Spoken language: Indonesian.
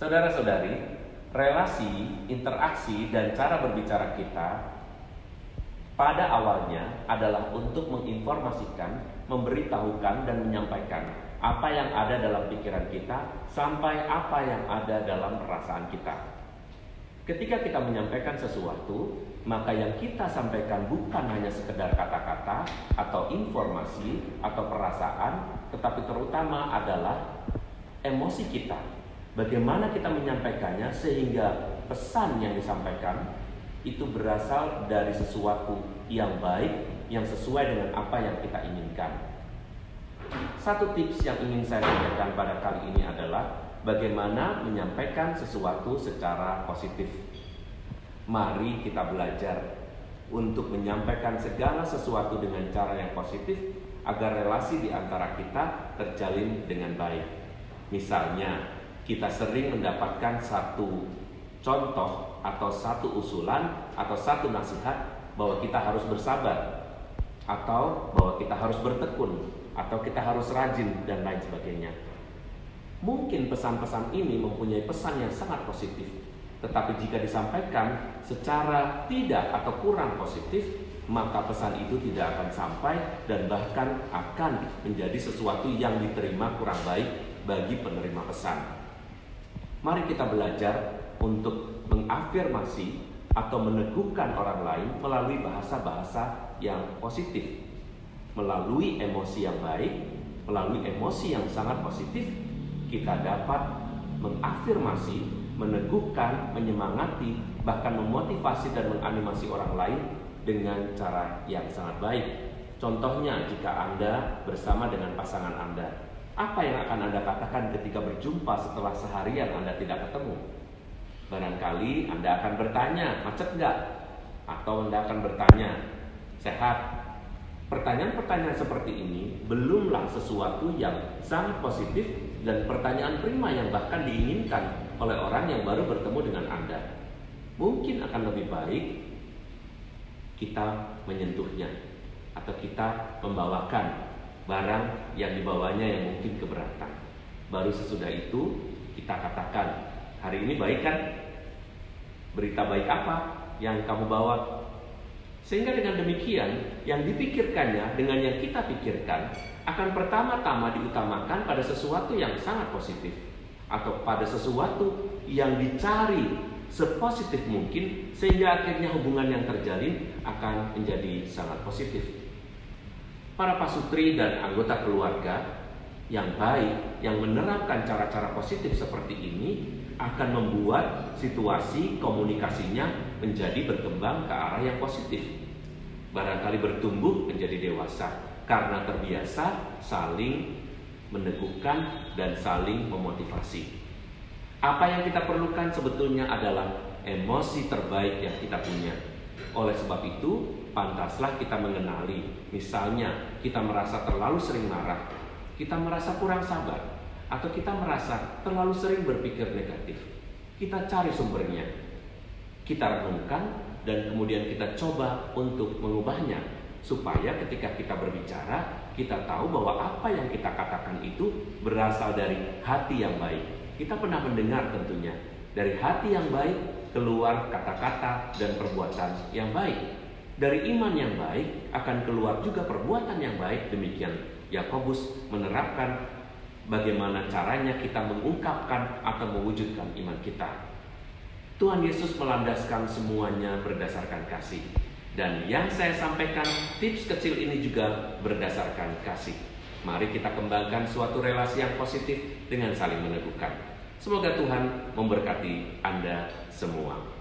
Saudara-saudari, relasi, interaksi, dan cara berbicara kita pada awalnya adalah untuk menginformasikan, memberitahukan, dan menyampaikan apa yang ada dalam pikiran kita sampai apa yang ada dalam perasaan kita. Ketika kita menyampaikan sesuatu, maka yang kita sampaikan bukan hanya sekedar kata-kata atau informasi atau perasaan, tetapi terutama adalah emosi kita Bagaimana kita menyampaikannya sehingga pesan yang disampaikan itu berasal dari sesuatu yang baik yang sesuai dengan apa yang kita inginkan. Satu tips yang ingin saya sampaikan pada kali ini adalah bagaimana menyampaikan sesuatu secara positif. Mari kita belajar untuk menyampaikan segala sesuatu dengan cara yang positif agar relasi di antara kita terjalin dengan baik. Misalnya, kita sering mendapatkan satu contoh atau satu usulan atau satu nasihat bahwa kita harus bersabar atau bahwa kita harus bertekun atau kita harus rajin dan lain sebagainya. Mungkin pesan-pesan ini mempunyai pesan yang sangat positif, tetapi jika disampaikan secara tidak atau kurang positif, maka pesan itu tidak akan sampai dan bahkan akan menjadi sesuatu yang diterima kurang baik bagi penerima pesan. Mari kita belajar untuk mengafirmasi atau meneguhkan orang lain melalui bahasa-bahasa yang positif. Melalui emosi yang baik, melalui emosi yang sangat positif, kita dapat mengafirmasi, meneguhkan, menyemangati, bahkan memotivasi dan menganimasi orang lain dengan cara yang sangat baik. Contohnya, jika Anda bersama dengan pasangan Anda, apa yang akan Anda katakan ketika berjumpa setelah seharian Anda tidak ketemu? Barangkali Anda akan bertanya, macet nggak? Atau Anda akan bertanya, sehat? Pertanyaan-pertanyaan seperti ini belumlah sesuatu yang sangat positif dan pertanyaan prima yang bahkan diinginkan oleh orang yang baru bertemu dengan Anda. Mungkin akan lebih baik kita menyentuhnya atau kita membawakan barang yang dibawanya yang mungkin keberatan. Baru sesudah itu kita katakan, hari ini baik kan? Berita baik apa yang kamu bawa? Sehingga dengan demikian, yang dipikirkannya dengan yang kita pikirkan akan pertama-tama diutamakan pada sesuatu yang sangat positif atau pada sesuatu yang dicari sepositif mungkin sehingga akhirnya hubungan yang terjalin akan menjadi sangat positif. Para pasutri dan anggota keluarga yang baik, yang menerapkan cara-cara positif seperti ini akan membuat situasi komunikasinya menjadi berkembang ke arah yang positif. Barangkali bertumbuh menjadi dewasa karena terbiasa saling meneguhkan dan saling memotivasi. Apa yang kita perlukan sebetulnya adalah emosi terbaik yang kita punya. Oleh sebab itu, pantaslah kita mengenali. Misalnya, kita merasa terlalu sering marah, kita merasa kurang sabar, atau kita merasa terlalu sering berpikir negatif. Kita cari sumbernya, kita renungkan, dan kemudian kita coba untuk mengubahnya, supaya ketika kita berbicara, kita tahu bahwa apa yang kita katakan itu berasal dari hati yang baik. Kita pernah mendengar tentunya, dari hati yang baik keluar kata-kata dan perbuatan yang baik. Dari iman yang baik akan keluar juga perbuatan yang baik. Demikian Yakobus menerapkan bagaimana caranya kita mengungkapkan atau mewujudkan iman kita. Tuhan Yesus melandaskan semuanya berdasarkan kasih. Dan yang saya sampaikan, tips kecil ini juga berdasarkan kasih. Mari kita kembangkan suatu relasi yang positif dengan saling meneguhkan. Semoga Tuhan memberkati Anda semua.